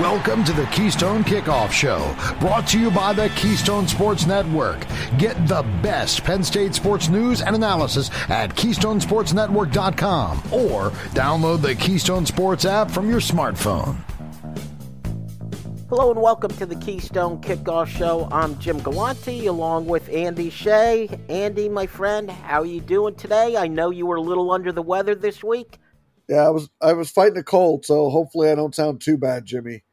Welcome to the Keystone Kickoff Show, brought to you by the Keystone Sports Network. Get the best Penn State sports news and analysis at KeystonesportsNetwork.com or download the Keystone Sports app from your smartphone. Hello and welcome to the Keystone Kickoff Show. I'm Jim Galante along with Andy Shea. Andy, my friend, how are you doing today? I know you were a little under the weather this week. Yeah, I was I was fighting a cold, so hopefully I don't sound too bad, Jimmy.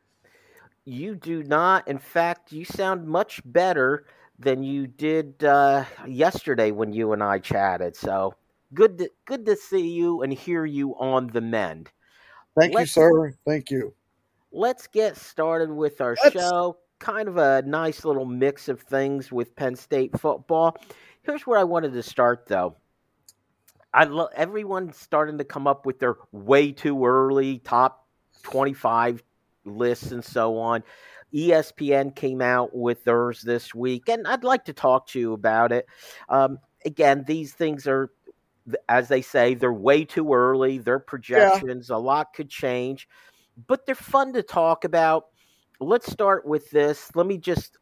You do not. In fact, you sound much better than you did uh, yesterday when you and I chatted. So good, to, good to see you and hear you on the mend. Thank let's, you, sir. Thank you. Let's get started with our let's. show. Kind of a nice little mix of things with Penn State football. Here's where I wanted to start, though. I love everyone starting to come up with their way too early top 25 lists and so on. ESPN came out with theirs this week, and I'd like to talk to you about it. Um, again, these things are, as they say, they're way too early. They're projections. Yeah. A lot could change, but they're fun to talk about. Let's start with this. Let me just,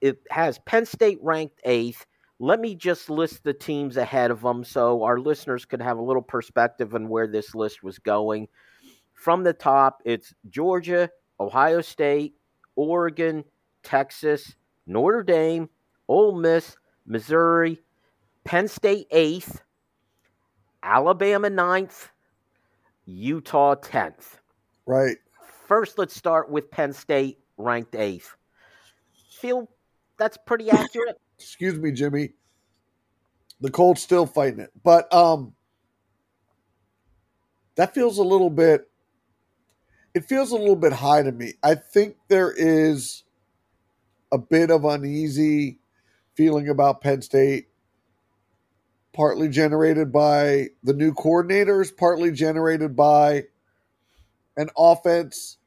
it has Penn State ranked eighth. Let me just list the teams ahead of them so our listeners could have a little perspective on where this list was going. From the top, it's Georgia, Ohio State, Oregon, Texas, Notre Dame, Ole Miss, Missouri, Penn State eighth, Alabama ninth, Utah tenth. Right. First, let's start with Penn State ranked eighth. Feel that's pretty accurate excuse me, Jimmy. The Colts still fighting it, but um, that feels a little bit. It feels a little bit high to me. I think there is a bit of uneasy feeling about Penn State, partly generated by the new coordinators, partly generated by an offense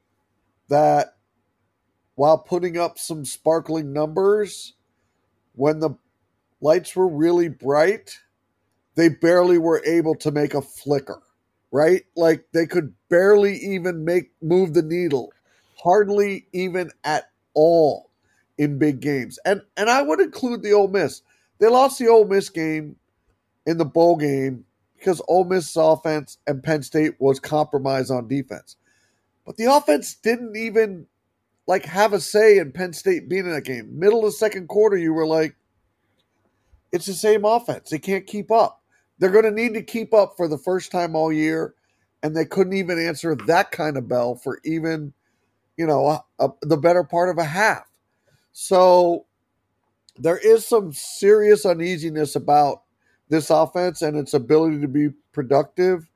that, while putting up some sparkling numbers, when the lights were really bright, they barely were able to make a flicker, right? Like they could barely even make move the needle, hardly even at all in big games. And and I would include the Ole Miss. They lost the Ole Miss game in the bowl game because Ole Miss offense and Penn State was compromised on defense. But the offense didn't even like have a say in Penn State being in that game. Middle of the second quarter, you were like, it's the same offense. They can't keep up. They're going to need to keep up for the first time all year, and they couldn't even answer that kind of bell for even, you know, a, a, the better part of a half. So there is some serious uneasiness about this offense and its ability to be productive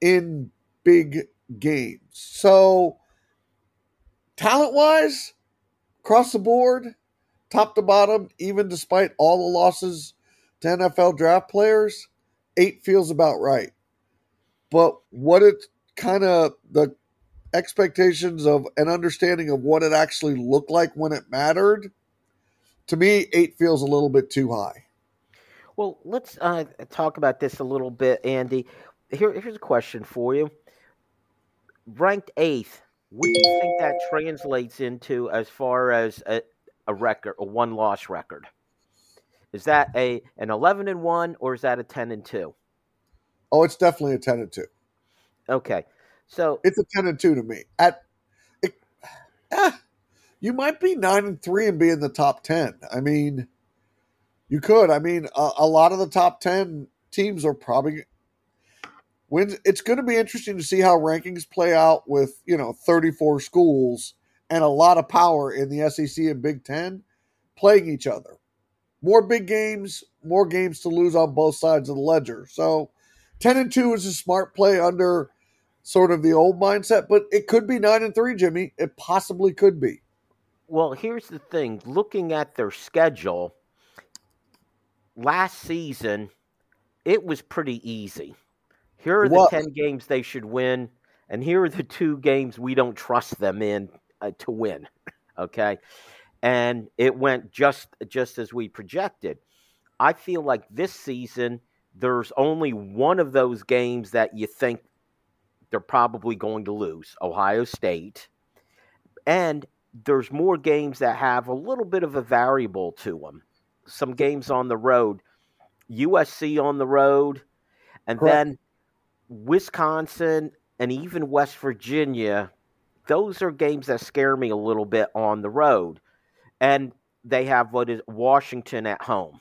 in big games. So talent wise, across the board, top to bottom, even despite all the losses to NFL draft players, eight feels about right. But what it kind of the expectations of an understanding of what it actually looked like when it mattered, to me, eight feels a little bit too high. Well, let's uh, talk about this a little bit, Andy. Here, here's a question for you. Ranked eighth, what do you think that translates into as far as a, a record, a one loss record? Is that a an eleven and one or is that a ten and two? Oh, it's definitely a ten and two. Okay, so it's a ten and two to me. At it, eh, you might be nine and three and be in the top ten. I mean, you could. I mean, a, a lot of the top ten teams are probably when it's going to be interesting to see how rankings play out with you know 34 schools and a lot of power in the SEC and Big Ten playing each other. More big games, more games to lose on both sides of the ledger. So 10 and 2 is a smart play under sort of the old mindset, but it could be 9 and 3, Jimmy. It possibly could be. Well, here's the thing looking at their schedule, last season, it was pretty easy. Here are the 10 games they should win, and here are the two games we don't trust them in uh, to win. okay, and it went just just as we projected. I feel like this season there's only one of those games that you think they're probably going to lose. Ohio State. and there's more games that have a little bit of a variable to them. Some games on the road, USC on the road, and Correct. then Wisconsin and even West Virginia. Those are games that scare me a little bit on the road. And they have what is Washington at home.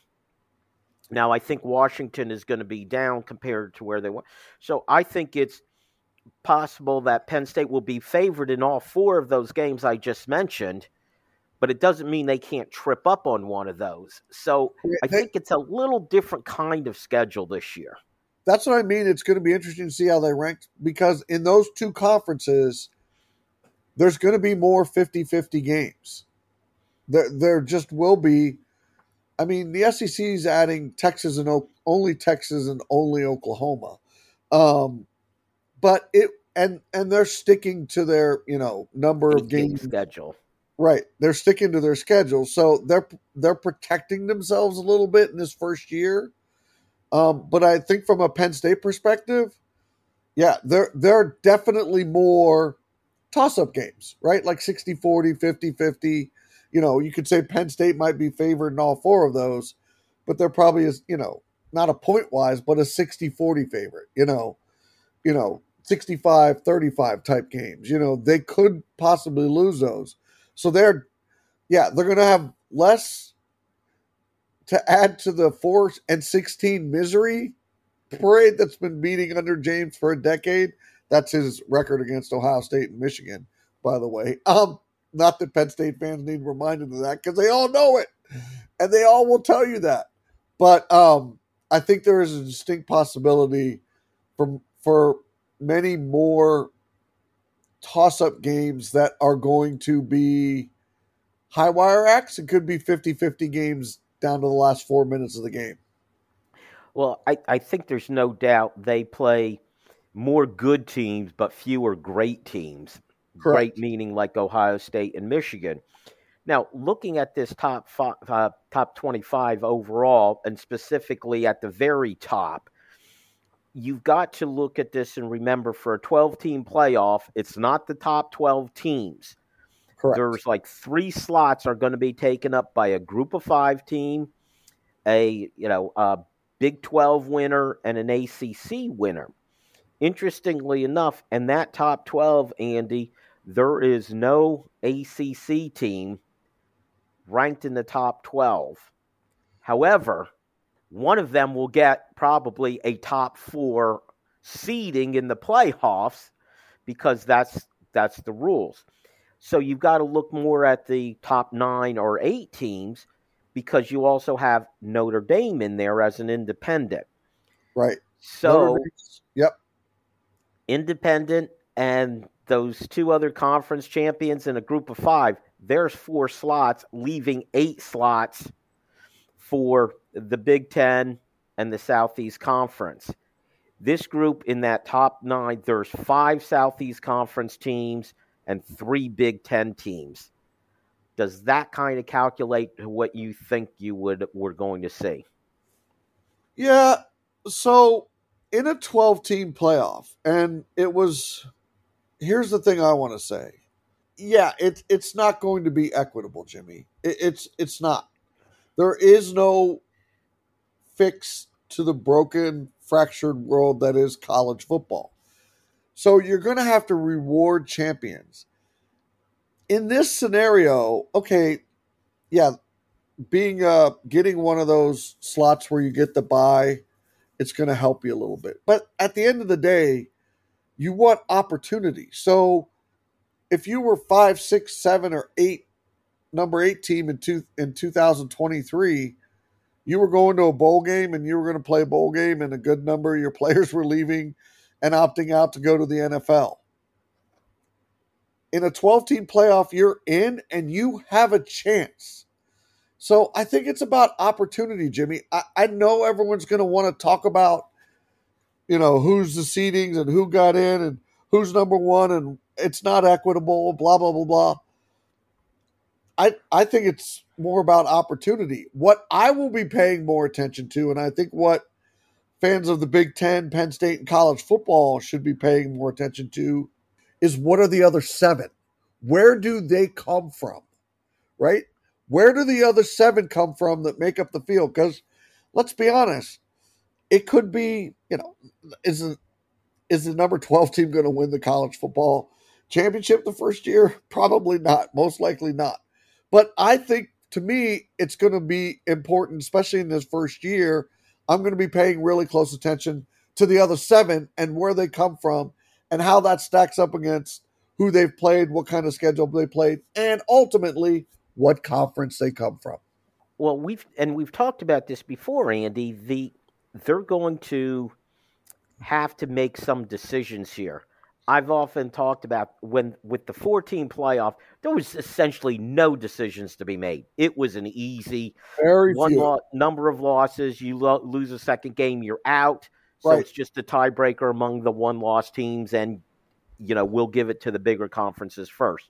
Now, I think Washington is going to be down compared to where they were. So I think it's possible that Penn State will be favored in all four of those games I just mentioned, but it doesn't mean they can't trip up on one of those. So I think it's a little different kind of schedule this year. That's what I mean. It's going to be interesting to see how they rank because in those two conferences, there's going to be more 50 50 games. There, there just will be. I mean, the SEC is adding Texas and only Texas and only Oklahoma. Um, but it and and they're sticking to their you know number of games schedule. Right, they're sticking to their schedule, so they're they're protecting themselves a little bit in this first year. Um, but I think from a Penn State perspective, yeah, there there are definitely more toss-up games, right? Like 60-40, 50-50. You know, you could say Penn State might be favored in all four of those, but there probably is, you know, not a point wise, but a 60-40 favorite, you know. You know, 65 35 type games. You know, they could possibly lose those. So they're, yeah, they're going to have less to add to the 4 and 16 misery parade that's been beating under James for a decade. That's his record against Ohio State and Michigan, by the way. Um, not that Penn State fans need reminded of that because they all know it and they all will tell you that. But um, I think there is a distinct possibility for for many more toss up games that are going to be high wire acts. It could be 50 50 games down to the last four minutes of the game. Well, I, I think there's no doubt they play more good teams, but fewer great teams. Correct. Great meaning like Ohio State and Michigan. Now, looking at this top five, uh, top 25 overall, and specifically at the very top, you've got to look at this and remember for a 12 team playoff, it's not the top 12 teams. Correct. There's like three slots are going to be taken up by a group of five team, a you know a Big 12 winner, and an ACC winner. Interestingly enough, and that top 12, Andy, there is no ACC team ranked in the top 12. However, one of them will get probably a top four seeding in the playoffs because that's that's the rules. So you've got to look more at the top nine or eight teams because you also have Notre Dame in there as an independent. Right. So yep. Independent and those two other conference champions in a group of five, there's four slots, leaving eight slots for the Big Ten and the Southeast Conference. This group in that top nine, there's five Southeast Conference teams and three Big Ten teams. Does that kind of calculate what you think you would were going to see? Yeah. So in a 12 team playoff, and it was here's the thing I want to say. Yeah, it's it's not going to be equitable, Jimmy. It, it's it's not. There is no fix to the broken, fractured world that is college football. So you're going to have to reward champions. In this scenario, okay, yeah, being uh getting one of those slots where you get the buy, it's going to help you a little bit. But at the end of the day, you want opportunity. So if you were five, six, seven, or eight, number eight team in two in 2023, you were going to a bowl game and you were going to play a bowl game, and a good number of your players were leaving and opting out to go to the NFL. In a 12 team playoff, you're in and you have a chance. So I think it's about opportunity, Jimmy. I, I know everyone's going to want to talk about, you know, who's the seedings and who got in and who's number one and it's not equitable, blah, blah, blah, blah. I, I think it's more about opportunity. What I will be paying more attention to, and I think what fans of the Big Ten, Penn State, and college football should be paying more attention to, is what are the other seven? where do they come from? Right? Where do the other seven come from that make up the field? Because let's be honest, it could be, you know, is is the number 12 team going to win the college football championship the first year? Probably not. Most likely not. But I think to me, it's going to be important, especially in this first year. I'm going to be paying really close attention to the other seven and where they come from and how that stacks up against who they've played, what kind of schedule they played, and ultimately what conference they come from. Well, we've and we've talked about this before, Andy. The they're going to have to make some decisions here. I've often talked about when with the 14 playoff, there was essentially no decisions to be made. It was an easy Very one lo- number of losses. You lo- lose a second game, you're out. So right. it's just a tiebreaker among the one loss teams, and you know we'll give it to the bigger conferences first.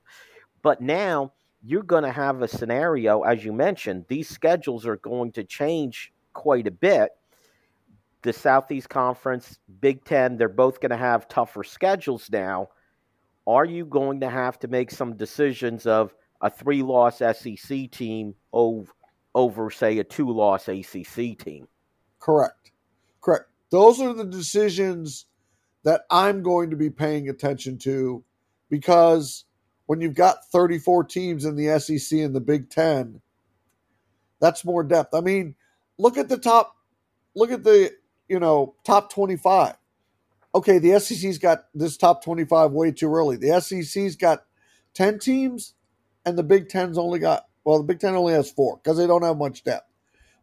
But now you're going to have a scenario, as you mentioned. These schedules are going to change quite a bit the Southeast Conference, Big Ten, they're both going to have tougher schedules now. Are you going to have to make some decisions of a three loss SEC team over, over, say, a two loss ACC team? Correct. Correct. Those are the decisions that I'm going to be paying attention to because when you've got 34 teams in the SEC and the Big Ten, that's more depth. I mean, look at the top, look at the you know, top 25. Okay, the SEC's got this top 25 way too early. The SEC's got 10 teams, and the Big Ten's only got, well, the Big Ten only has four because they don't have much depth.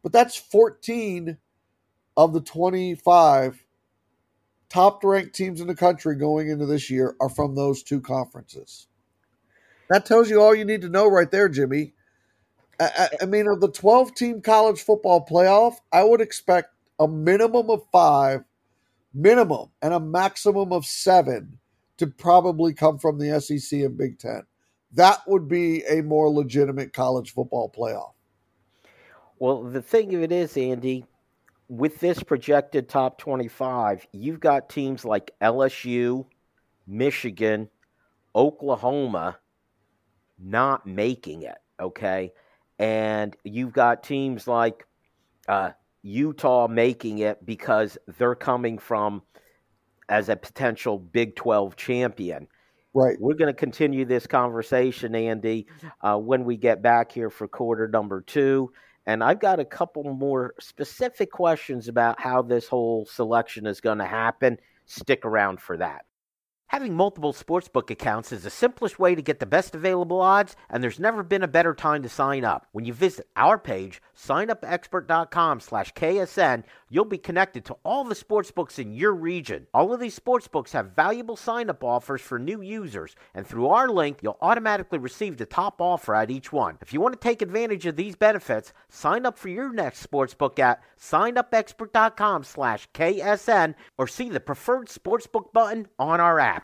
But that's 14 of the 25 top ranked teams in the country going into this year are from those two conferences. That tells you all you need to know right there, Jimmy. I, I mean, of the 12 team college football playoff, I would expect a minimum of five, minimum, and a maximum of seven to probably come from the SEC and Big Ten. That would be a more legitimate college football playoff. Well, the thing of it is, Andy, with this projected top 25, you've got teams like LSU, Michigan, Oklahoma not making it, okay? And you've got teams like uh, Utah making it because they're coming from as a potential Big 12 champion. Right. We're going to continue this conversation, Andy, uh, when we get back here for quarter number two. And I've got a couple more specific questions about how this whole selection is going to happen. Stick around for that. Having multiple sportsbook accounts is the simplest way to get the best available odds, and there's never been a better time to sign up. When you visit our page, signupexpert.com slash KSN, you'll be connected to all the sportsbooks in your region. All of these sportsbooks have valuable sign-up offers for new users, and through our link, you'll automatically receive the top offer at each one. If you want to take advantage of these benefits, sign up for your next sportsbook at signupexpert.com slash KSN or see the preferred sportsbook button on our app.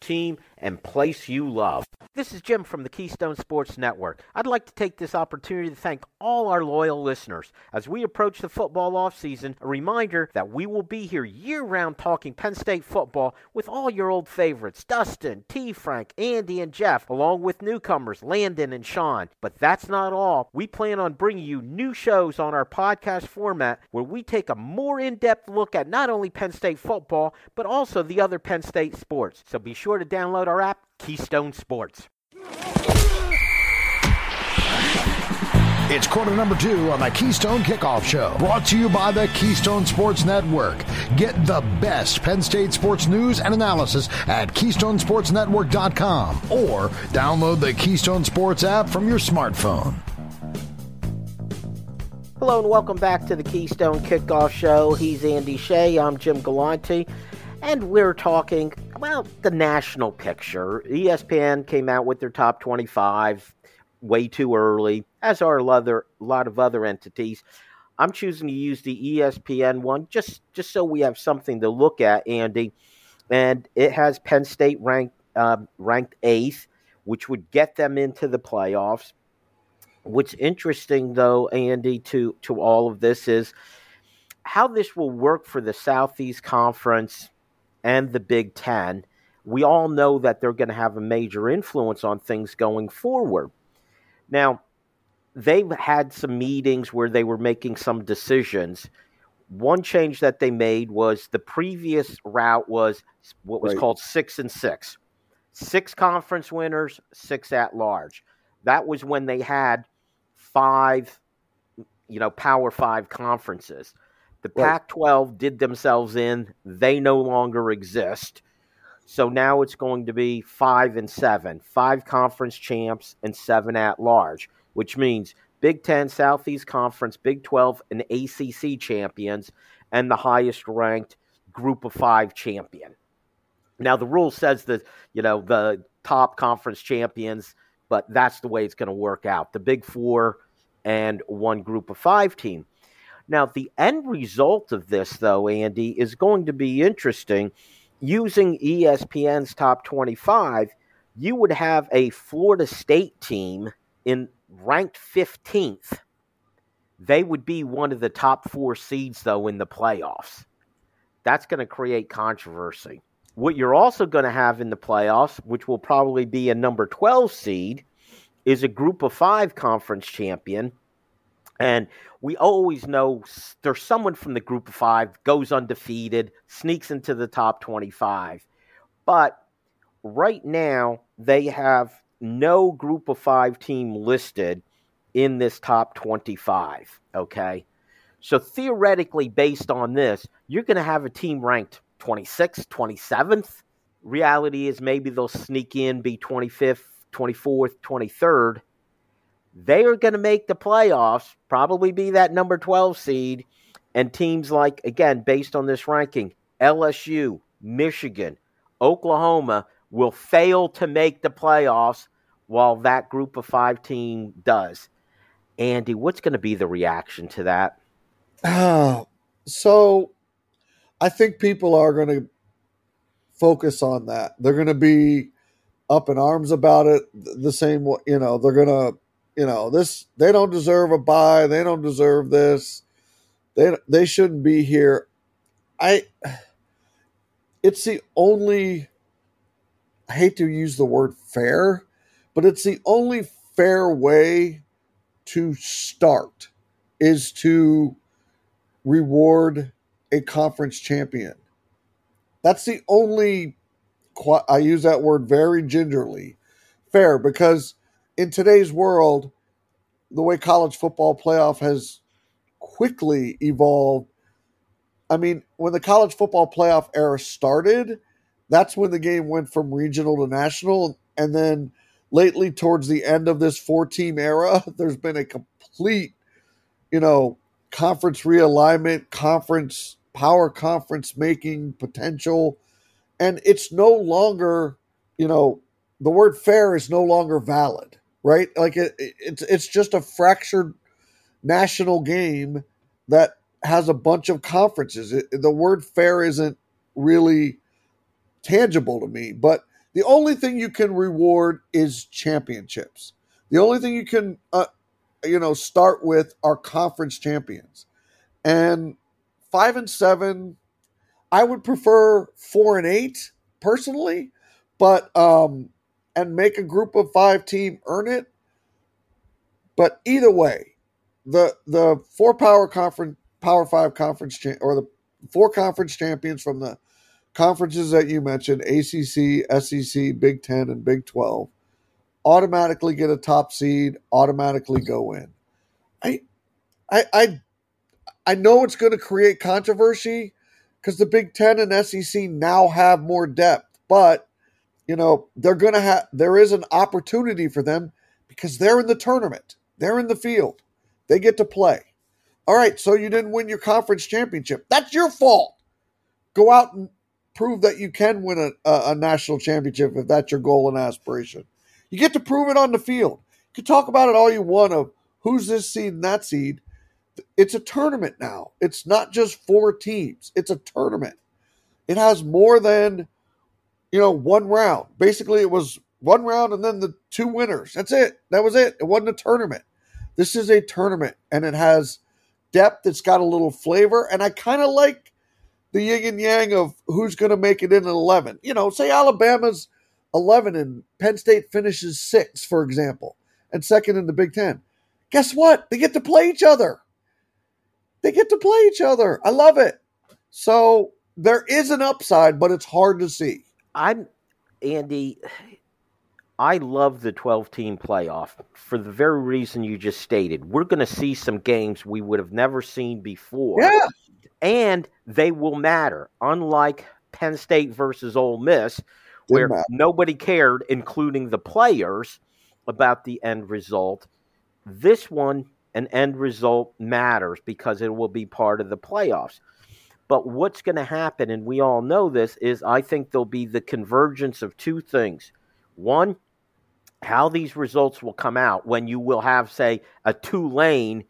team, and place you love. This is Jim from the Keystone Sports Network. I'd like to take this opportunity to thank all our loyal listeners. As we approach the football offseason, a reminder that we will be here year round talking Penn State football with all your old favorites Dustin, T. Frank, Andy, and Jeff, along with newcomers Landon and Sean. But that's not all. We plan on bringing you new shows on our podcast format where we take a more in depth look at not only Penn State football, but also the other Penn State sports. So be sure to download our app, Keystone Sports. It's quarter number two on the Keystone Kickoff Show, brought to you by the Keystone Sports Network. Get the best Penn State sports news and analysis at KeystonesportsNetwork.com or download the Keystone Sports app from your smartphone. Hello and welcome back to the Keystone Kickoff Show. He's Andy Shea. I'm Jim Galante. And we're talking about the national picture. ESPN came out with their top 25 way too early, as are a lot, a lot of other entities. I'm choosing to use the ESPN one just just so we have something to look at, Andy. And it has Penn State ranked uh, ranked eighth, which would get them into the playoffs. What's interesting, though, Andy, to to all of this is how this will work for the Southeast Conference and the Big Ten. We all know that they're going to have a major influence on things going forward. Now, they've had some meetings where they were making some decisions. One change that they made was the previous route was what was right. called six and six. Six conference winners, six at large. That was when they had five, you know, Power Five conferences. The. Pac 12 did themselves in. They no longer exist. So now it's going to be five and seven, five conference champs and seven at large, which means Big Ten, Southeast Conference, Big 12, and ACC champions, and the highest ranked group of five champion. Now, the rule says that, you know, the top conference champions, but that's the way it's going to work out. The Big Four and one group of five team. Now, the end result of this, though, Andy, is going to be interesting using ESPN's top 25, you would have a Florida State team in ranked 15th. They would be one of the top four seeds, though, in the playoffs. That's going to create controversy. What you're also going to have in the playoffs, which will probably be a number 12 seed, is a group of five conference champion and we always know there's someone from the group of five goes undefeated, sneaks into the top 25. But right now, they have no group of five team listed in this top 25. Okay. So theoretically, based on this, you're going to have a team ranked 26th, 27th. Reality is maybe they'll sneak in, be 25th, 24th, 23rd they are going to make the playoffs, probably be that number 12 seed. And teams like, again, based on this ranking, LSU, Michigan, Oklahoma will fail to make the playoffs while that group of five team does. Andy, what's going to be the reaction to that? Uh, so I think people are going to focus on that. They're going to be up in arms about it the same way, you know, they're going to you know this they don't deserve a buy they don't deserve this. They they shouldn't be here. I it's the only i hate to use the word fair but it's the only fair way to start is to reward a conference champion. That's the only i use that word very gingerly fair because in today's world, the way college football playoff has quickly evolved. I mean, when the college football playoff era started, that's when the game went from regional to national. And then lately, towards the end of this four team era, there's been a complete, you know, conference realignment, conference power conference making potential. And it's no longer, you know, the word fair is no longer valid right? Like it, it's it's just a fractured national game that has a bunch of conferences. It, the word fair isn't really tangible to me, but the only thing you can reward is championships. The only thing you can, uh, you know, start with are conference champions, and five and seven. I would prefer four and eight personally, but um, and make a group of five team earn it. But either way, the the four power conference power five conference or the four conference champions from the conferences that you mentioned ACC, SEC, Big 10 and Big 12 automatically get a top seed, automatically go in. I, I, I, I know it's going to create controversy because the Big Ten and SEC now have more depth, but you know they're going to have there is an opportunity for them because they're in the tournament, they're in the field, they get to play. All right, so you didn't win your conference championship. That's your fault. Go out and prove that you can win a, a, a national championship if that's your goal and aspiration. You get to prove it on the field. You can talk about it all you want of who's this seed and that seed. It's a tournament now. It's not just four teams. It's a tournament. It has more than, you know, one round. Basically, it was one round and then the two winners. That's it. That was it. It wasn't a tournament. This is a tournament and it has depth. It's got a little flavor. And I kind of like the yin and yang of who's going to make it in at 11. You know, say Alabama's 11 and Penn State finishes six, for example, and second in the Big Ten. Guess what? They get to play each other. They get to play each other. I love it. So there is an upside, but it's hard to see. I'm Andy. I love the 12 team playoff for the very reason you just stated. We're going to see some games we would have never seen before. Yeah. And they will matter, unlike Penn State versus Ole Miss, where nobody cared, including the players, about the end result. This one, an end result matters because it will be part of the playoffs. But what's going to happen, and we all know this, is I think there'll be the convergence of two things. One, how these results will come out when you will have, say, a two lane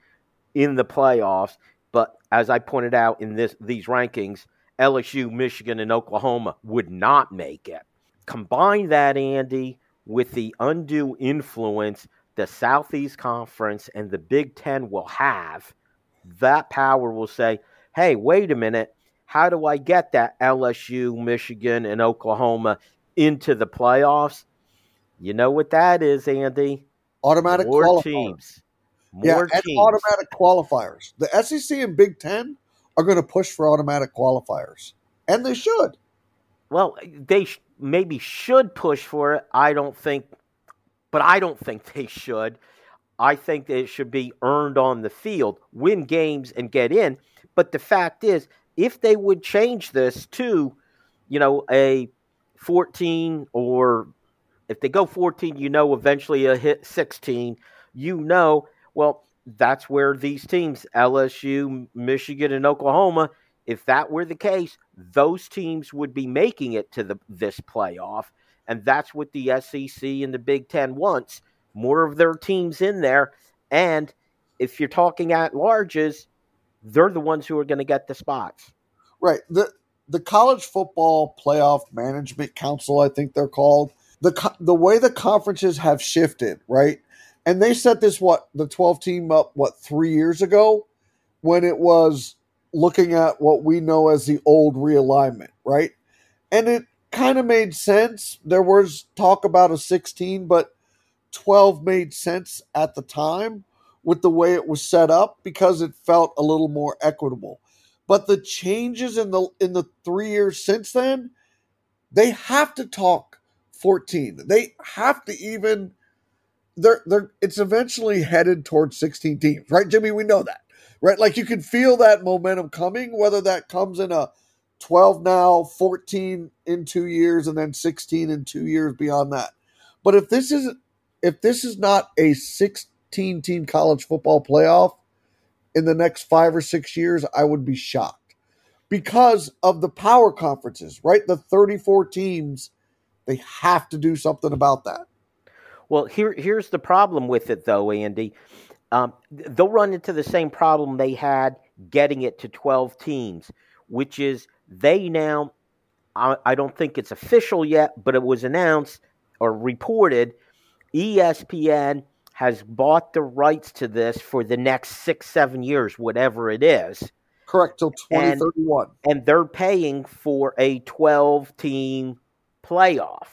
in the playoffs. But as I pointed out in this these rankings, LSU, Michigan, and Oklahoma would not make it. Combine that, Andy, with the undue influence the Southeast Conference and the Big Ten will have. That power will say, hey, wait a minute. How do I get that LSU, Michigan, and Oklahoma into the playoffs? You know what that is, Andy? Automatic More qualifiers. teams. Yeah, More and automatic qualifiers. The SEC and Big Ten are going to push for automatic qualifiers, and they should. Well, they sh- maybe should push for it. I don't think, but I don't think they should. I think that it should be earned on the field, win games and get in. But the fact is, if they would change this to, you know, a 14 or if they go 14, you know, eventually a hit 16, you know, well, that's where these teams, LSU, Michigan, and Oklahoma, if that were the case, those teams would be making it to the this playoff, and that's what the SEC and the Big Ten wants: more of their teams in there. And if you're talking at larges, they're the ones who are going to get the spots. Right. The the college football playoff management council, I think they're called. The the way the conferences have shifted, right? And they set this what the 12 team up what 3 years ago when it was looking at what we know as the old realignment, right? And it kind of made sense. There was talk about a 16, but 12 made sense at the time with the way it was set up because it felt a little more equitable. But the changes in the in the 3 years since then, they have to talk 14. They have to even they're they're it's eventually headed towards 16 teams, right? Jimmy, we know that. Right? Like you can feel that momentum coming, whether that comes in a 12 now, 14 in 2 years and then 16 in 2 years beyond that. But if this is if this is not a 16 team college football playoff in the next 5 or 6 years, I would be shocked. Because of the power conferences, right? The 34 teams, they have to do something about that. Well, here here's the problem with it, though, Andy. Um, they'll run into the same problem they had getting it to 12 teams, which is they now, I, I don't think it's official yet, but it was announced or reported ESPN has bought the rights to this for the next six, seven years, whatever it is. Correct till 2031. And they're paying for a 12 team playoff.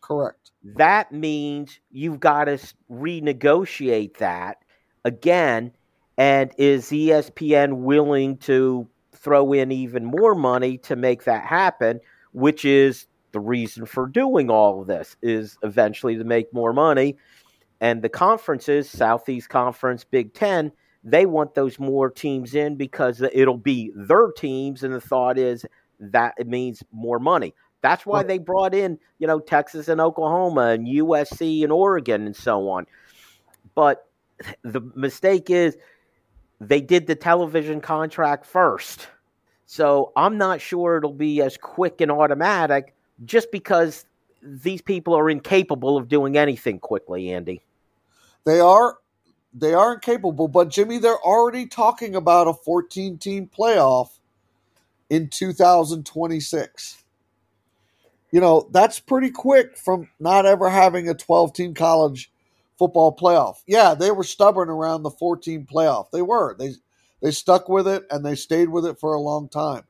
Correct. that means you've got to renegotiate that again. And is ESPN willing to throw in even more money to make that happen? Which is the reason for doing all of this is eventually to make more money. And the conferences, Southeast Conference, Big Ten, they want those more teams in because it'll be their teams, and the thought is that it means more money. That's why they brought in, you know, Texas and Oklahoma and USC and Oregon and so on. But the mistake is they did the television contract first. So I'm not sure it'll be as quick and automatic just because these people are incapable of doing anything quickly, Andy. They are they are incapable, but Jimmy, they're already talking about a 14 team playoff in 2026. You know, that's pretty quick from not ever having a 12 team college football playoff. Yeah, they were stubborn around the 14 playoff. They were. They they stuck with it and they stayed with it for a long time.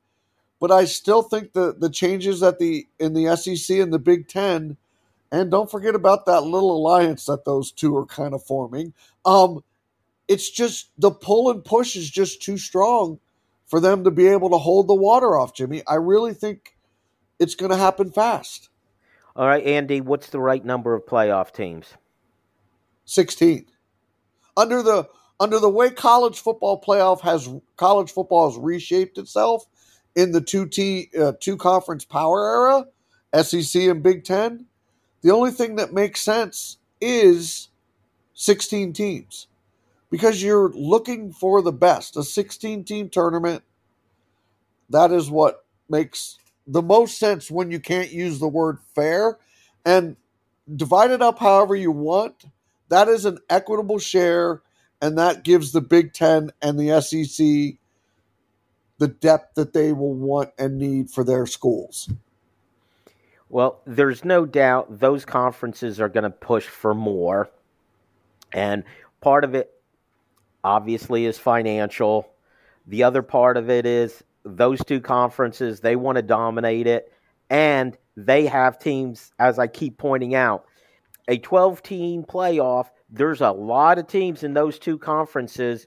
But I still think the the changes at the in the SEC and the Big 10 and don't forget about that little alliance that those two are kind of forming. Um, it's just the pull and push is just too strong for them to be able to hold the water off, Jimmy. I really think it's going to happen fast. All right, Andy, what's the right number of playoff teams? 16. Under the under the way college football playoff has college football has reshaped itself in the two T uh, two conference power era, SEC and Big 10, the only thing that makes sense is 16 teams because you're looking for the best. A 16 team tournament, that is what makes the most sense when you can't use the word fair and divide it up however you want. That is an equitable share, and that gives the Big Ten and the SEC the depth that they will want and need for their schools. Well, there's no doubt those conferences are going to push for more. And part of it, obviously, is financial. The other part of it is those two conferences, they want to dominate it. And they have teams, as I keep pointing out, a 12 team playoff. There's a lot of teams in those two conferences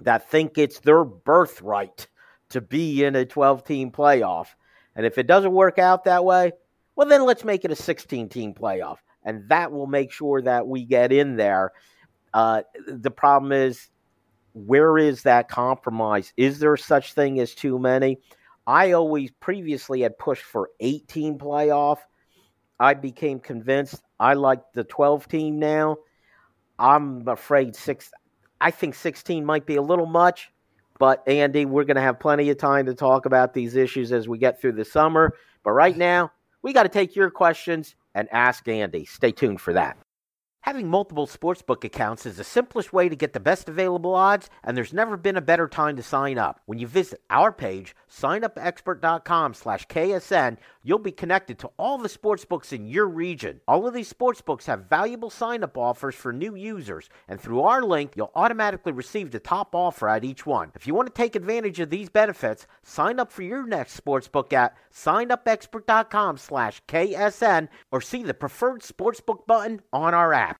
that think it's their birthright to be in a 12 team playoff. And if it doesn't work out that way, well, then let's make it a 16 team playoff. And that will make sure that we get in there. Uh, the problem is, where is that compromise? Is there such thing as too many? I always previously had pushed for 18 playoff. I became convinced I like the 12 team now. I'm afraid six. I think 16 might be a little much, but Andy, we're going to have plenty of time to talk about these issues as we get through the summer. But right now, we got to take your questions and ask Andy. Stay tuned for that. Having multiple sportsbook accounts is the simplest way to get the best available odds, and there's never been a better time to sign up. When you visit our page, signupexpert.com slash KSN, you'll be connected to all the sportsbooks in your region. All of these sportsbooks have valuable sign-up offers for new users, and through our link, you'll automatically receive the top offer at each one. If you want to take advantage of these benefits, sign up for your next sportsbook at signupexpert.com slash KSN or see the preferred sportsbook button on our app.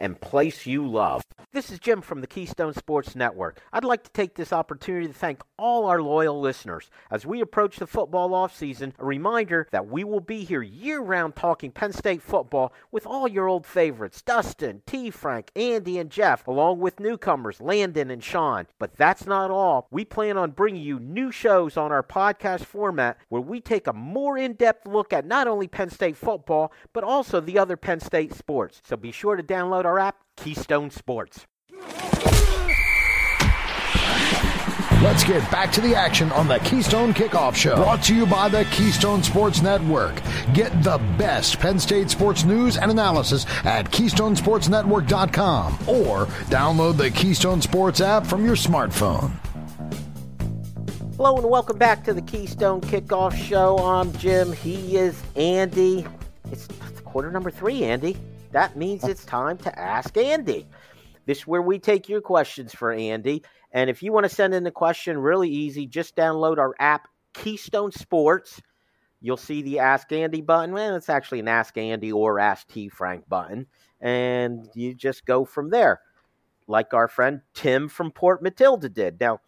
and place you love. This is Jim from the Keystone Sports Network. I'd like to take this opportunity to thank all our loyal listeners. As we approach the football offseason, a reminder that we will be here year round talking Penn State football with all your old favorites Dustin, T. Frank, Andy, and Jeff, along with newcomers Landon and Sean. But that's not all. We plan on bringing you new shows on our podcast format where we take a more in depth look at not only Penn State football, but also the other Penn State sports. So be sure to download our app, Keystone Sports. Let's get back to the action on the Keystone Kickoff Show. Brought to you by the Keystone Sports Network. Get the best Penn State sports news and analysis at KeystonesportsNetwork.com or download the Keystone Sports app from your smartphone. Hello and welcome back to the Keystone Kickoff Show. I'm Jim. He is Andy. It's quarter number three, Andy. That means it's time to ask Andy. This is where we take your questions for Andy. And if you want to send in a question, really easy, just download our app, Keystone Sports. You'll see the Ask Andy button. Well, it's actually an Ask Andy or Ask T Frank button. And you just go from there, like our friend Tim from Port Matilda did. Now,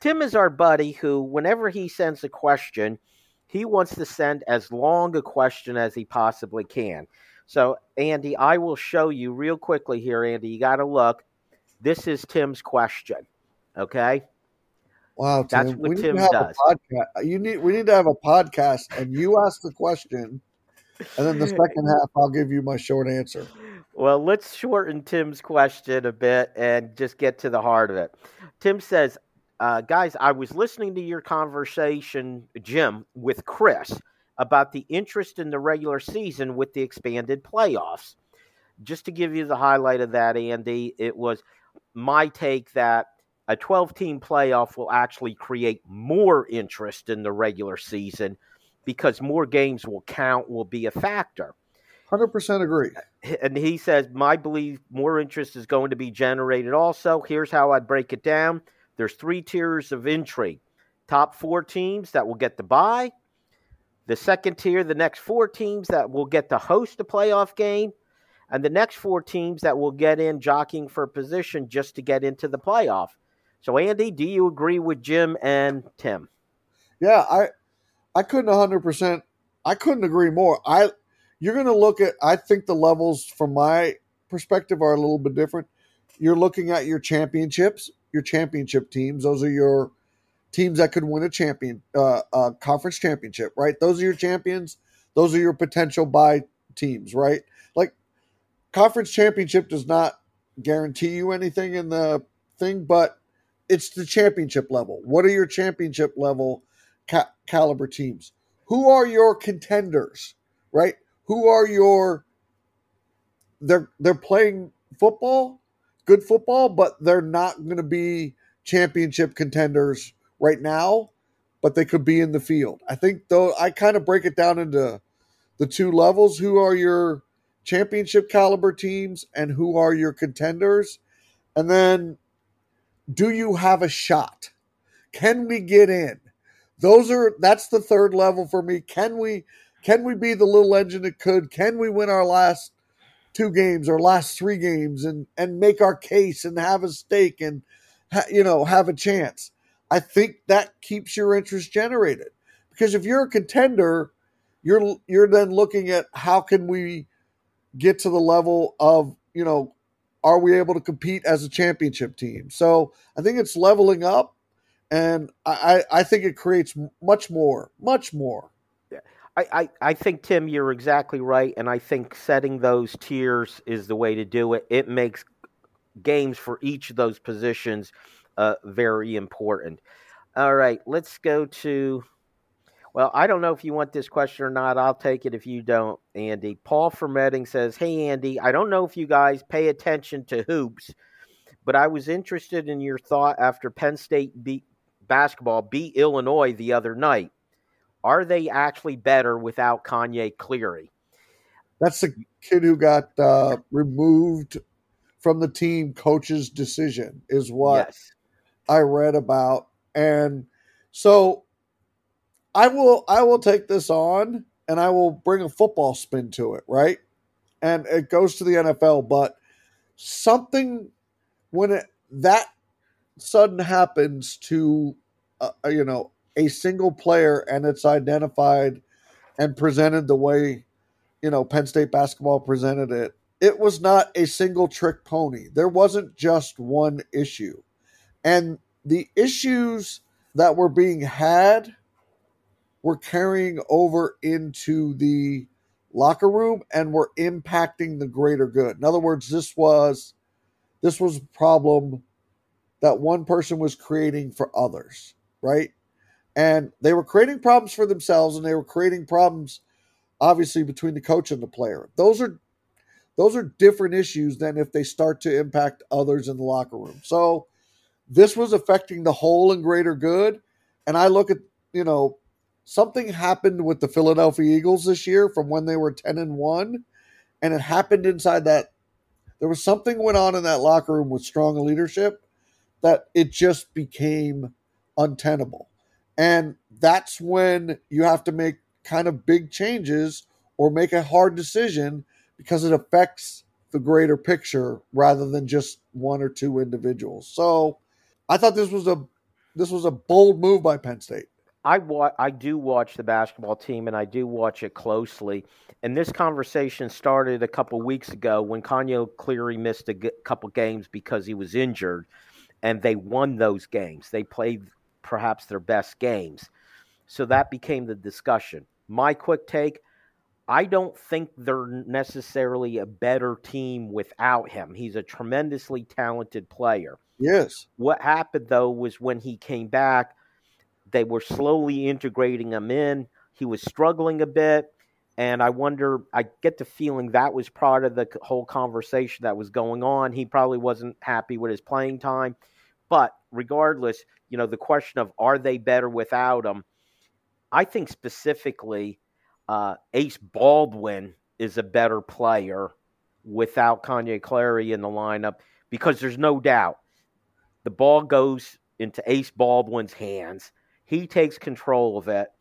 Tim is our buddy who, whenever he sends a question, he wants to send as long a question as he possibly can. So, Andy, I will show you real quickly here, Andy. You got to look. This is Tim's question. Okay. Wow, Tim. That's what we need Tim to have does. a podcast. You need we need to have a podcast, and you ask the question, and then the second half, I'll give you my short answer. Well, let's shorten Tim's question a bit and just get to the heart of it. Tim says, uh, guys, I was listening to your conversation, Jim, with Chris about the interest in the regular season with the expanded playoffs. Just to give you the highlight of that, Andy, it was my take that a 12 team playoff will actually create more interest in the regular season because more games will count, will be a factor. Hundred percent agree. And he says, My belief, more interest is going to be generated also. Here's how I'd break it down there's three tiers of intrigue top four teams that will get the bye, the second tier, the next four teams that will get to host a playoff game, and the next four teams that will get in jockeying for position just to get into the playoff. So, Andy, do you agree with Jim and Tim? Yeah, I I couldn't hundred percent. I couldn't agree more. I you're going to look at. I think the levels from my perspective are a little bit different. You're looking at your championships, your championship teams. Those are your teams that could win a champion uh, uh, conference championship, right? Those are your champions. Those are your potential buy teams, right? Like conference championship does not guarantee you anything in the thing, but it's the championship level. What are your championship level ca- caliber teams? Who are your contenders, right? Who are your they're they're playing football, good football, but they're not going to be championship contenders right now, but they could be in the field. I think though I kind of break it down into the two levels. Who are your championship caliber teams and who are your contenders? And then do you have a shot? Can we get in? Those are that's the third level for me. Can we can we be the little engine that could? Can we win our last two games or last three games and and make our case and have a stake and you know have a chance? I think that keeps your interest generated because if you're a contender, you're you're then looking at how can we get to the level of you know are we able to compete as a championship team? So I think it's leveling up, and I, I think it creates much more, much more. I, I, I think Tim, you're exactly right, and I think setting those tiers is the way to do it. It makes games for each of those positions uh, very important. All right, let's go to. Well, I don't know if you want this question or not. I'll take it if you don't, Andy. Paul from Reading says, Hey, Andy, I don't know if you guys pay attention to hoops, but I was interested in your thought after Penn State beat basketball beat Illinois the other night. Are they actually better without Kanye Clary? That's the kid who got uh, removed from the team coach's decision, is what Yes. I read about. And so I will I will take this on and I will bring a football spin to it, right? And it goes to the NFL, but something when it that sudden happens to uh, you know a single player and it's identified and presented the way you know Penn State basketball presented it it was not a single trick pony there wasn't just one issue and the issues that were being had were carrying over into the locker room and were impacting the greater good in other words this was this was a problem that one person was creating for others, right? And they were creating problems for themselves and they were creating problems obviously between the coach and the player. Those are those are different issues than if they start to impact others in the locker room. So this was affecting the whole and greater good. And I look at, you know, something happened with the Philadelphia Eagles this year from when they were 10 and 1 and it happened inside that there was something went on in that locker room with strong leadership that it just became untenable. And that's when you have to make kind of big changes or make a hard decision because it affects the greater picture rather than just one or two individuals. So I thought this was a this was a bold move by Penn State. I wa- I do watch the basketball team and I do watch it closely. And this conversation started a couple weeks ago when Kanye Clary missed a g- couple games because he was injured, and they won those games. They played perhaps their best games, so that became the discussion. My quick take: I don't think they're necessarily a better team without him. He's a tremendously talented player. Yes. What happened though was when he came back, they were slowly integrating him in. He was struggling a bit. And I wonder, I get the feeling that was part of the whole conversation that was going on. He probably wasn't happy with his playing time. But regardless, you know, the question of are they better without him? I think specifically, uh, Ace Baldwin is a better player without Kanye Clary in the lineup because there's no doubt the ball goes into Ace Baldwin's hands. He takes control of it.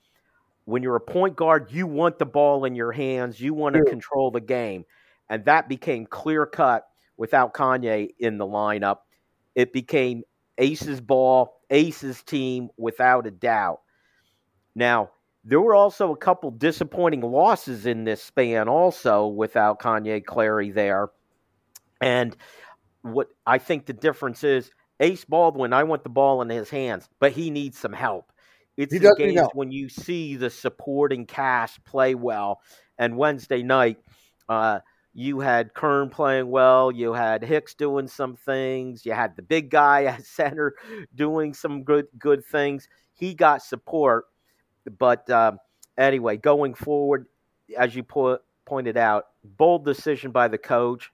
When you're a point guard, you want the ball in your hands. You want to Yeah. control the game. And that became clear cut without Kanye in the lineup. It became Ace's ball, Ace's team without a doubt. Now, there were also a couple disappointing losses in this span, also without Kanye Clary there. And what I think the difference is Ace Baldwin, I want the ball in his hands, but he needs some help. It's He need games help. when you see the supporting cast play well. And Wednesday night, uh, you had Kern playing well. You had Hicks doing some things. You had the big guy at center doing some good good things. He got support, but um, anyway, going forward, as you po- pointed out, bold decision by the coach.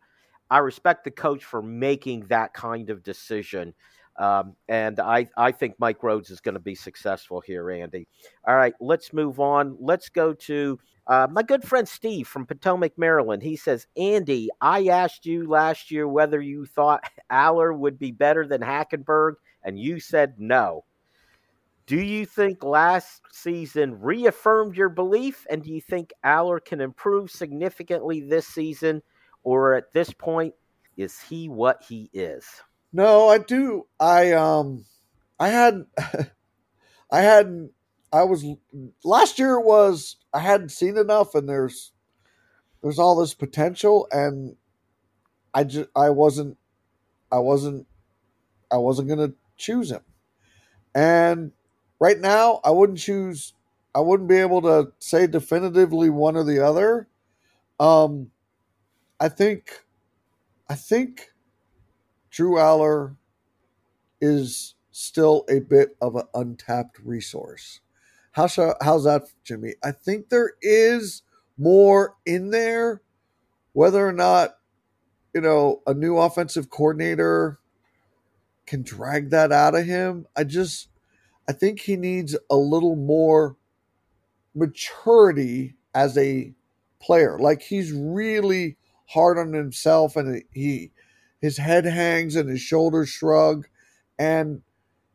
I respect the coach for making that kind of decision. Um, and I, I think Mike Rhoades is going to be successful here, Andy. All right, let's move on. Let's go to uh, my good friend Steve from Potomac, Maryland. He says, Andy, I asked you last year whether you thought Allar would be better than Hackenberg, and you said no. Do you think last season reaffirmed your belief? And do you think Allar can improve significantly this season? Or at this point, is he what he is? No, I do. I um, I had, I hadn't. I was last year was I hadn't seen enough, and there's there's all this potential, and I just I wasn't I wasn't I wasn't gonna choose him, and right now I wouldn't choose. I wouldn't be able to say definitively one or the other. Um, I think, I think Drew Allar is still a bit of an untapped resource. How shall, how's that, Jimmy? I think there is more in there, whether or not you know a new offensive coordinator can drag that out of him. I just, I think he needs a little more maturity as a player. Like he's really hard on himself, and he his head hangs and his shoulders shrug, and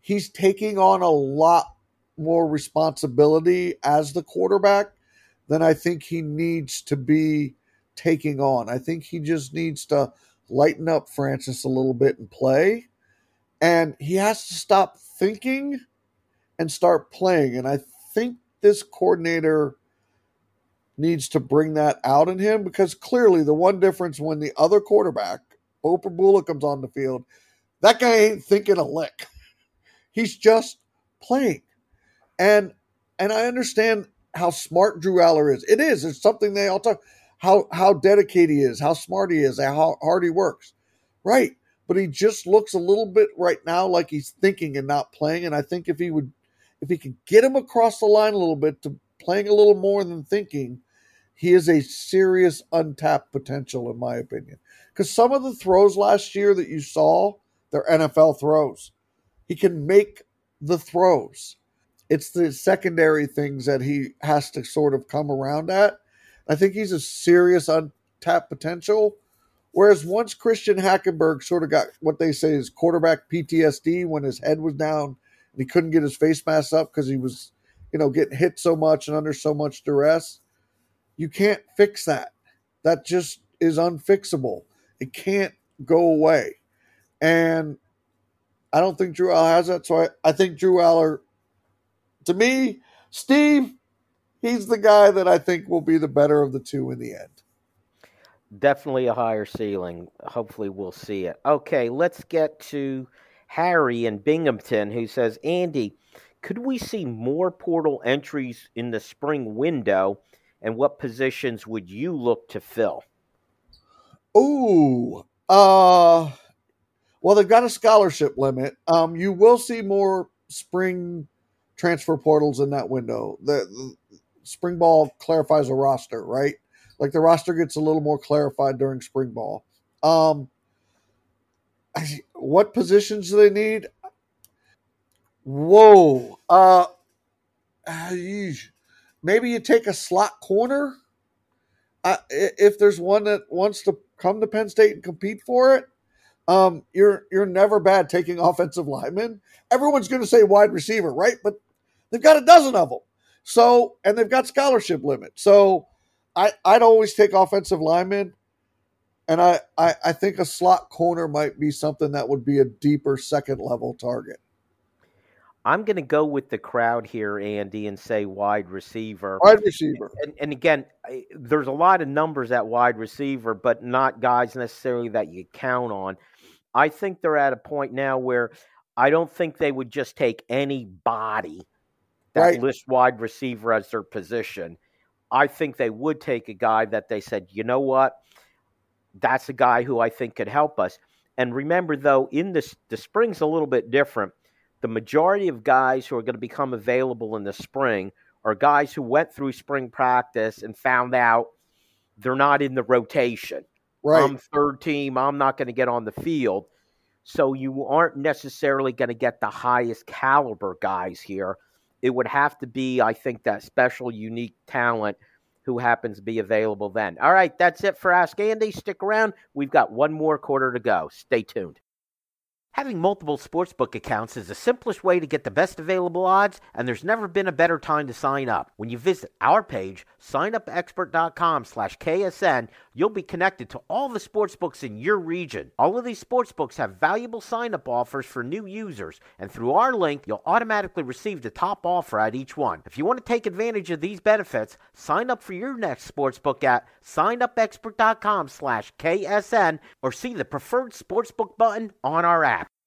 he's taking on a lot more responsibility as the quarterback than I think he needs to be taking on. I think he just needs to lighten up Francis a little bit and play. And he has to stop thinking and start playing. And I think this coordinator needs to bring that out in him because clearly the one difference when the other quarterback, Beau Pribula, comes on the field, that guy ain't thinking a lick. He's just playing. And and I understand how smart Drew Allar is. It is. It's something they all talk how how dedicated he is, how smart he is, how hard he works. Right. but he just looks a little bit right now like he's thinking and not playing. And I think if he would, if he could get him across the line a little bit to playing a little more than thinking, he is a serious untapped potential, in my opinion. Because some of the throws last year that you saw, they're NFL throws. He can make the throws. It's the secondary things that he has to sort of come around at. I think he's a serious untapped potential. Whereas once Christian Hackenberg sort of got what they say is quarterback PTSD when his head was down and he couldn't get his face mask up because he was, you know, getting hit so much and under so much duress, you can't fix that. That just is unfixable. It can't go away. And I don't think Drew Allar has that. So I, I think Drew Allar, to me, Steve, he's the guy that I think will be the better of the two in the end. Definitely a higher ceiling. Hopefully, we'll see it. Okay, let's get to Harry in Binghamton, who says, Andy, could we see more portal entries in the spring window? And what positions would you look to fill? Ooh, uh, well, they've got a scholarship limit. Um, you will see more spring transfer portals in that window. The, the spring ball clarifies a roster, right? Like the roster gets a little more clarified during spring ball. Um, what positions do they need? Whoa. Uh, maybe you take a slot corner. Uh, if there's one that wants to come to Penn State and compete for it, um, you're you're never bad taking offensive linemen. Everyone's going to say wide receiver, right? But they've got a dozen of them. So and they've got scholarship limit. So I I'd always take offensive linemen, and I, I I think a slot corner might be something that would be a deeper second level target. I'm going to go with the crowd here, Andy, and say wide receiver. Wide receiver. And, and, again, there's a lot of numbers at wide receiver, but not guys necessarily that you count on. I think they're at a point now where I don't think they would just take anybody that right. lists wide receiver as their position. I think they would take a guy that they said, you know what, that's a guy who I think could help us. And remember, though, in this, the spring's a little bit different. The majority of guys who are going to become available in the spring are guys who went through spring practice and found out they're not in the rotation. Right. I'm third team. I'm not going to get on the field. So you aren't necessarily going to get the highest caliber guys here. It would have to be, I think, that special, unique talent who happens to be available then. All right, that's it for Ask Andy. Stick around. We've got one more quarter to go. Stay tuned. Having multiple sportsbook accounts is the simplest way to get the best available odds, and there's never been a better time to sign up. When you visit our page, signupexpert.com slash KSN, you'll be connected to all the sportsbooks in your region. All of these sportsbooks have valuable sign-up offers for new users, and through our link, you'll automatically receive the top offer at each one. If you want to take advantage of these benefits, sign up for your next sportsbook at signupexpert.com slash KSN or see the preferred sportsbook button on our app.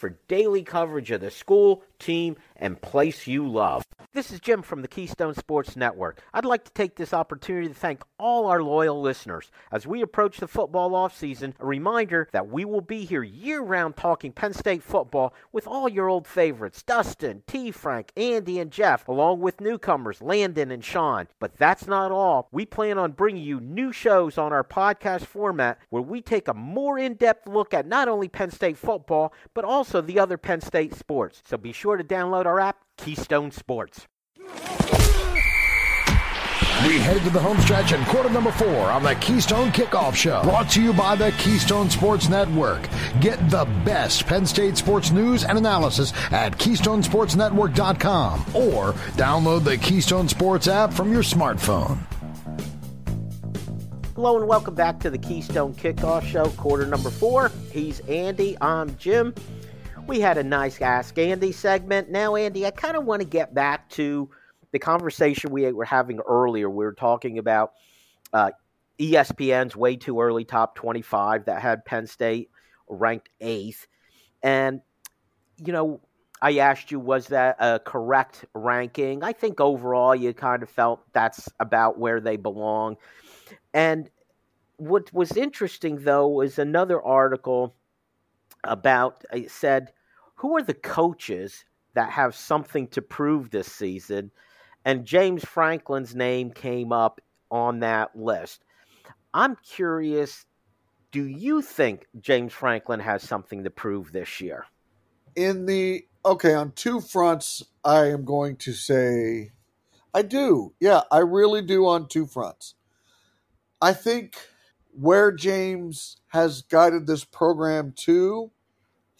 for daily coverage of the school, team, and place you love. This is Jim from the Keystone Sports Network. I'd like to take this opportunity to thank all our loyal listeners. As we approach the football offseason, a reminder that we will be here year round talking Penn State football with all your old favorites Dustin, T. Frank, Andy, and Jeff, along with newcomers Landon and Sean. But that's not all. We plan on bringing you new shows on our podcast format where we take a more in depth look at not only Penn State football, but also also the other Penn State sports. So be sure to download our app, Keystone Sports. We head to the home stretch and quarter number four on the Keystone Kickoff Show. Brought to you by the Keystone Sports Network. Get the best Penn State sports news and analysis at KeystonesportsNetwork.com or download the Keystone Sports app from your smartphone. Hello and welcome back to the Keystone Kickoff Show, quarter number four. He's Andy. I'm Jim. We had a nice Ask Andy segment. Now, Andy, I kind of want to get back to the conversation we were having earlier, we were talking about uh, ESPN's way too early top 25 that had Penn State ranked eighth. And, you know, I asked you, was that a correct ranking? I think overall you kind of felt that's about where they belong. And what was interesting, though, was another article about, it said, who are the coaches that have something to prove this season? and James Franklin's name came up on that list. I'm curious do you think James Franklin has something to prove this year? In the okay, on two fronts, I am going to say I do. Yeah, I really do on two fronts. I think where James has guided this program to,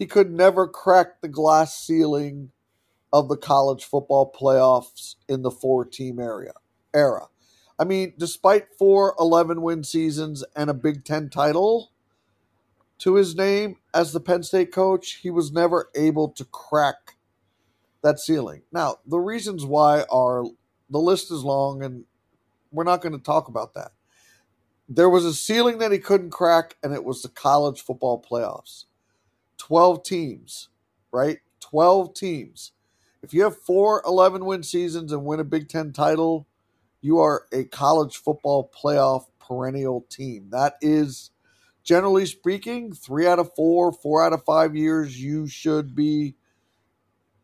he could never crack the glass ceiling of the college football playoffs in the four team area era. I mean, despite four 11 win seasons and a Big Ten title to his name as the Penn State coach, he was never able to crack that ceiling. Now, the reasons why are the list is long and we're not going to talk about that. There was a ceiling that he couldn't crack, and it was the college football playoffs. 12 teams, right? 12 teams if you have four 11 win seasons and win a Big Ten title, you are a college football playoff perennial team. That is, generally speaking, three out of four, four out of five years, you should be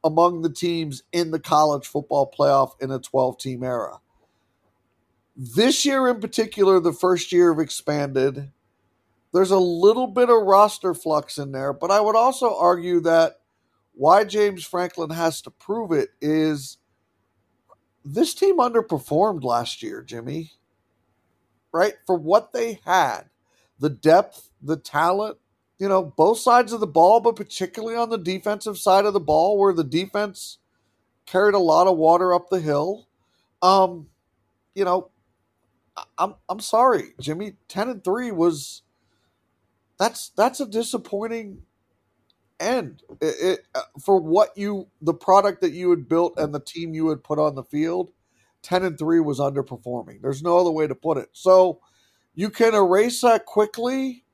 among the teams in the college football playoff in a 12 team era. This year, in particular, the first year of expanded, there's a little bit of roster flux in there, but I would also argue that why James Franklin has to prove it is this team underperformed last year, Jimmy. Right? For what they had, the depth, the talent, you know, both sides of the ball, but particularly on the defensive side of the ball, where the defense carried a lot of water up the hill. Um, you know, I'm I'm sorry, Jimmy. Ten and three was that's that's a disappointing end. It, it, uh, for what you the product that you had built and the team you had put on the field 10 and 3 was underperforming. There's no other way to put it. So you can erase that quickly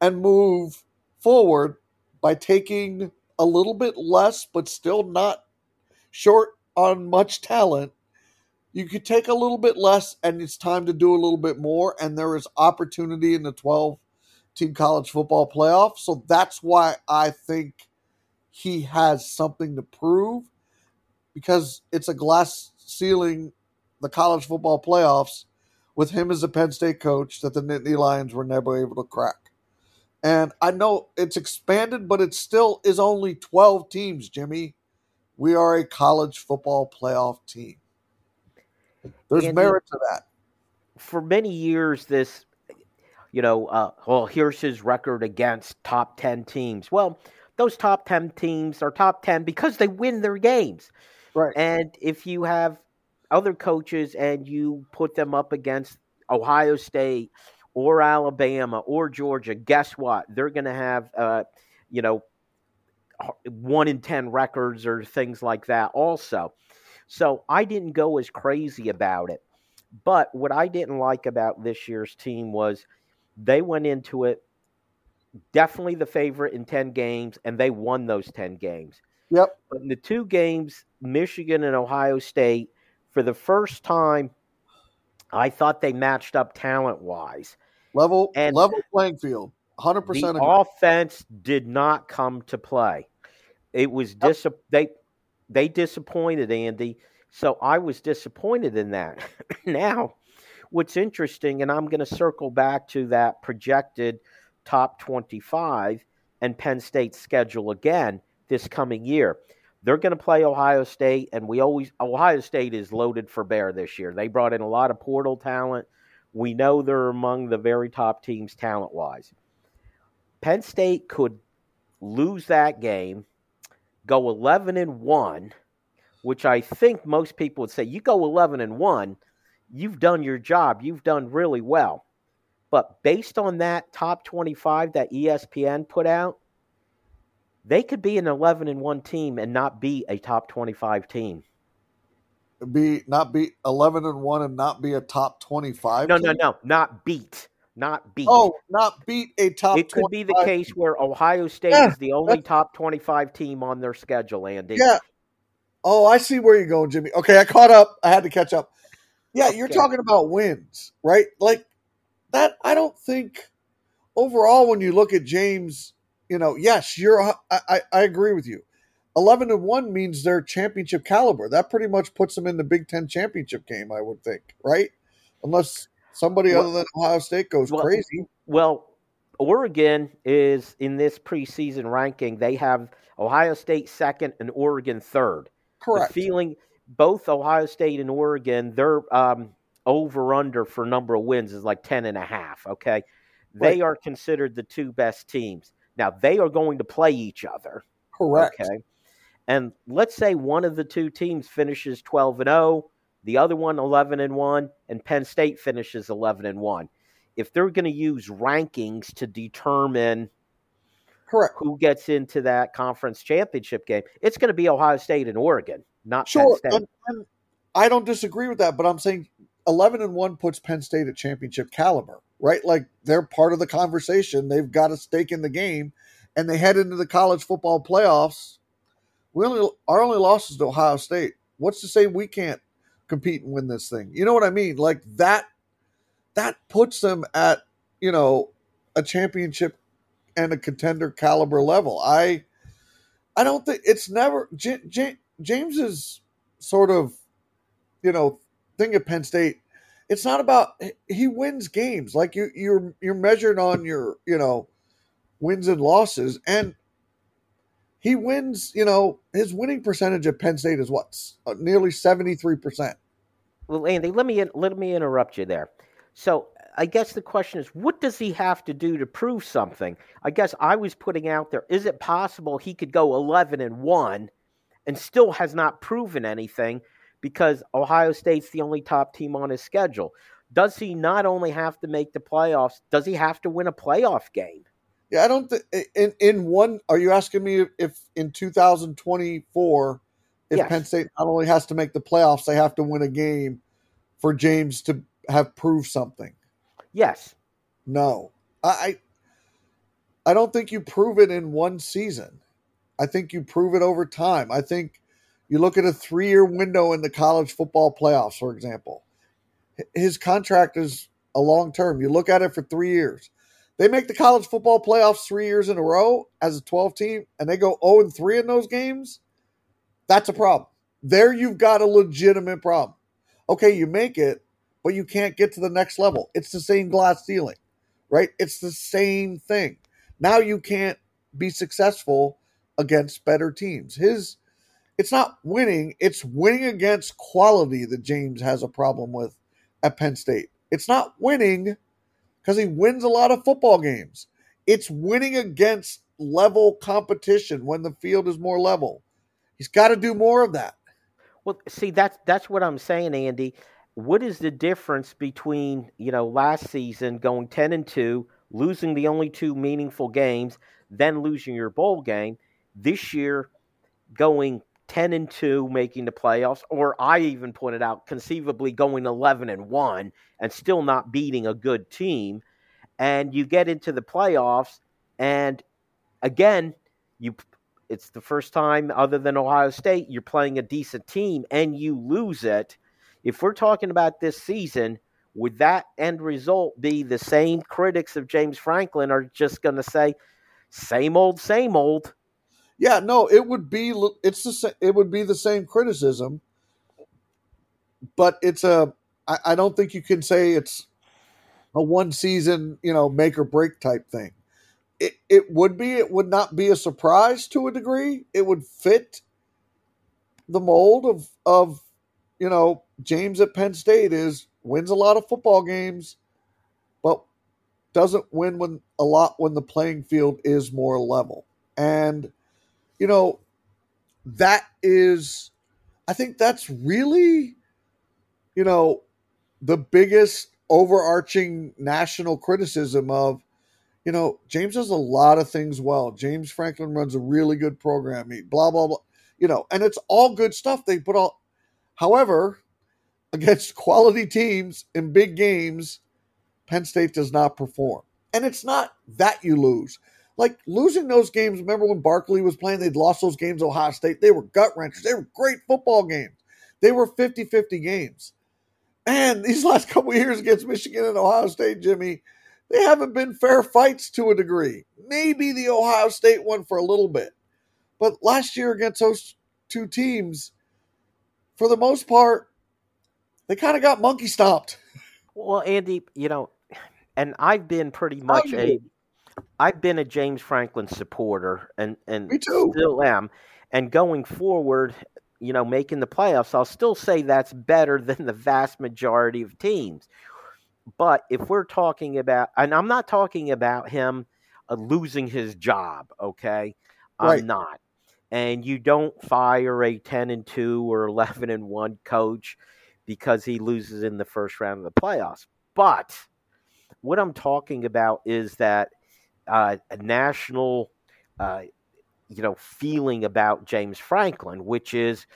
and move forward by taking a little bit less but still not short on much talent. You could take a little bit less and it's time to do a little bit more and there is opportunity in the 12 team college football playoff. So that's why I think he has something to prove because it's a glass ceiling, the college football playoffs, with him as a Penn State coach that the Nittany Lions were never able to crack. And I know it's expanded, but it still is only 12 teams, Jimmy. We are a college football playoff team. There's and merit to that. For many years, this you know, uh, well, here's his record against top 10 teams. Well, those top 10 teams are top 10 because they win their games. Right. And if you have other coaches and you put them up against Ohio State or Alabama or Georgia, guess what? They're going to have, uh, you know, one in 10 records or things like that also. So I didn't go as crazy about it. But what I didn't like about this year's team was – they went into it definitely the favorite in 10 games, and they won those 10 games. Yep. But in the two games, Michigan and Ohio State, for the first time, I thought they matched up talent wise. Level and level playing field. 100% the agree. offense did not come to play. It was yep. dis- they they disappointed Andy. So I was disappointed in that. now, what's interesting, and I'm going to circle back to that projected top 25 and Penn State schedule again. this coming year. They're going to play Ohio State, and we always Ohio State is loaded for bear this year. They brought in a lot of portal talent. We know they're among the very top teams talent wise. Penn State could lose that game, go 11 and 1, which I think most people would say you go 11 and 1, you've done your job, you've done really well. But based on that top 25 that ESPN put out, they could be an 11 and 1 team and not be a top 25 team. Be not be 11 and 1 and not be a top 25. No, team? no, no, not beat. Not beat. Oh, not beat a top It could be the case where Ohio State Yeah, is the only top 25 team on their schedule, Andy. Yeah. Oh, I see where you're going, Jimmy. Okay, I caught up. I had to catch up. Yeah, you're Okay. talking about wins, right? Like that. I don't think overall when you look at James, you know, yes, you're. Uh, I, I, I agree with you. Eleven and one means they're championship caliber. That pretty much puts them in the Big Ten championship game. I would think, right? Unless somebody Well- other than Ohio State goes well, crazy. Well, Oregon is in this preseason ranking. They have Ohio State second and Oregon third. Correct. The feeling both Ohio State and Oregon, their um, over under for number of wins is like 10 and a half. Okay. They Right. are considered the two best teams. Now, they are going to play each other. Correct. Okay. And let's say one of the two teams finishes 12 and 0, the other one 11 and 1, and Penn State finishes 11 and 1. If they're going to use rankings to determine Correct. who gets into that conference championship game, it's going to be Ohio State and Oregon, not Sure, and, and I don't disagree with that, but I'm saying eleven and one puts Penn State at championship caliber, right? Like they're part of the conversation. They've got a stake in the game, and they head into the college football playoffs. We only our only loss is to Ohio State. What's to say we can't compete and win this thing? You know what I mean? Like that. That puts them at you know a championship and a contender caliber level. I I don't think it's never James's sort of you know thing at Penn State. It's not about he wins games like you you're you're measured on your you know wins and losses and he wins you know his winning percentage at Penn State is what Uh, nearly 73%. Well, Andy, let me let me interrupt you there. So I guess the question is, what does he have to do to prove something? I guess I was putting out there: is it possible he could go eleven and one, and still has not proven anything because Ohio State's the only top team on his schedule? Does he not only have to make the playoffs? Does he have to win a playoff game? Yeah, I don't think in in one. Are you asking me if in 2024, if Yes. Penn State not only has to make the playoffs, they have to win a game for James to have proved something? Yes. No, I I I don't think you prove it in one season. I think you prove it over time. I think you look at a three year window in the college football playoffs, for example. His contract is a long term. You look at it for three years. They make the college football playoffs three years in a row as a 12 team, and they go 0 and 3 in those games. That's a problem. There you've got a legitimate problem. Okay, you make it, but you can't get to the next level. It's the same glass ceiling, right? It's the same thing. Now you can't be successful against better teams. His it's not winning, it's winning against quality that James has a problem with at Penn State. It's not winning because he wins a lot of football games. It's winning against level competition when the field is more level. He's got to do more of that. Well, see, that's that's what I'm saying, Andy. What is the difference between you know last season going ten and two, losing the only two meaningful games, then losing your bowl game, this year going ten and two, making the playoffs, or I even pointed out conceivably going eleven and one and still not beating a good team, and you get into the playoffs, and again, you it's the first time other than Ohio State you're playing a decent team and you lose it. If we're talking about this season, would that end result be the same critics of James Franklin are just going to say same old same old? Yeah, no, it would be it's the it would be the same criticism, but it's a I, I don't think you can say it's a one season you know make or break type thing. it, it would be. It would not be a surprise to a degree. It would fit the mold of of you know James at Penn State is wins a lot of football games, but doesn't win when a lot when the playing field is more level. And you know that is I think that's really you know the biggest overarching national criticism of you know James does a lot of things well. James Franklin runs a really good program. He blah blah blah. You know, and it's all good stuff. They put all however, against quality teams in big games, Penn State does not perform. And it's not that you lose. Like losing those games, remember when Barkley was playing, they'd lost those games Ohio State. They were gut wrenchers. They were great football games. They were 50 50 games. And these last couple years against Michigan and Ohio State, Jimmy, they haven't been fair fights to a degree. Maybe the Ohio State one for a little bit. But last year against those two teams, for the most part, they kind of got monkey stomped. Well, Andy, you know, and I've been pretty much a, I've been a James Franklin supporter, and and Me too. still am. And going forward, you know, making the playoffs, I'll still say that's better than the vast majority of teams. But if we're talking about, and I'm not talking about him uh, losing his job, okay? Right. I'm not. And you don't fire a 10 and 2 or 11 and 1 coach because he loses in the first round of the playoffs. But what I'm talking about is that uh, a national, uh, you know, feeling about James Franklin, which is,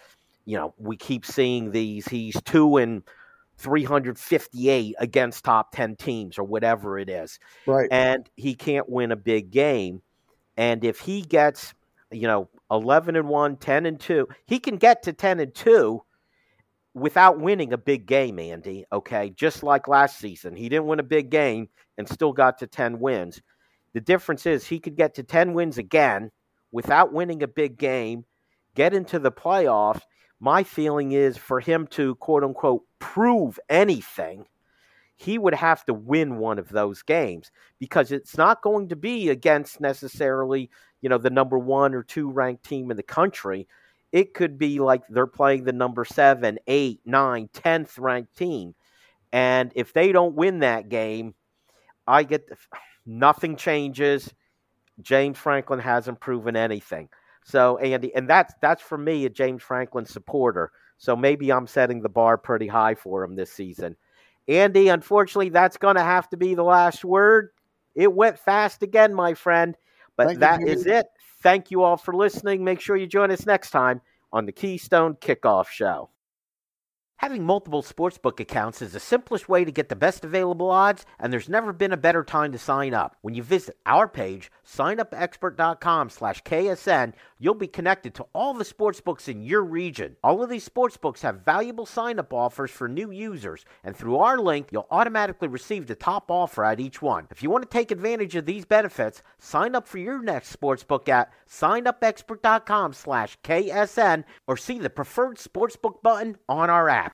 you know, we keep seeing these. He's two and 358 against top 10 teams or whatever it is. Right. And he can't win a big game. And if he gets, you know, 11 and 1, 10 and 2, he can get to 10 and 2 without winning a big game, Andy. Okay. Just like last season. He didn't win a big game and still got to 10 wins. The difference is he could get to 10 wins again without winning a big game, get into the playoffs. My feeling is for him to quote unquote prove anything, he would have to win one of those games because it's not going to be against necessarily, you know, the number one or two ranked team in the country. It could be like they're playing the number seven, eight, nine, tenth ranked team. And if they don't win that game, I get the, nothing changes. James Franklin hasn't proven anything. So Andy, and that's that's for me a James Franklin supporter. So maybe I'm setting the bar pretty high for him this season. Andy, unfortunately, that's going to have to be the last word. It went fast again, my friend, but Thank that Jimmy. is it. Thank you all for listening. Make sure you join us next time on the Keystone Kickoff Show. Having multiple sportsbook accounts is the simplest way to get the best available odds, and there's never been a better time to sign up. When you visit our page, signupexpert.com slash KSN, you'll be connected to all the sportsbooks in your region. All of these sportsbooks have valuable sign-up offers for new users, and through our link, you'll automatically receive the top offer at each one. If you want to take advantage of these benefits, sign up for your next sportsbook at signupexpert.com slash KSN or see the preferred sportsbook button on our app.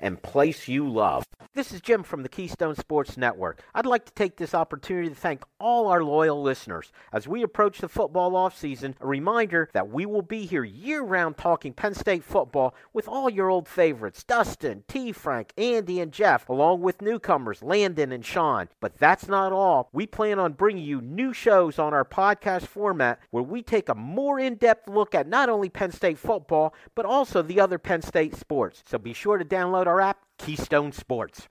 and place you love. This is Jim from the Keystone Sports Network. I'd like to take this opportunity to thank all our loyal listeners. As we approach the football offseason, a reminder that we will be here year round talking Penn State football with all your old favorites Dustin, T. Frank, Andy, and Jeff, along with newcomers Landon and Sean. But that's not all. We plan on bringing you new shows on our podcast format where we take a more in depth look at not only Penn State football, but also the other Penn State sports. So be sure to download our app, Keystone Sports.